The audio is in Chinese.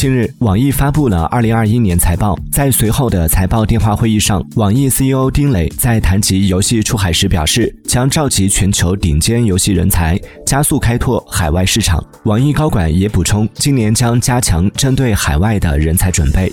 近日网易发布了二零二一年财报。在随后的财报电话会议上网易 ceo 丁磊在谈及游戏出海时表示将召集全球顶尖游戏人才加速开拓海外市场。网易高管也补充今年将加强针对海外的人才准备。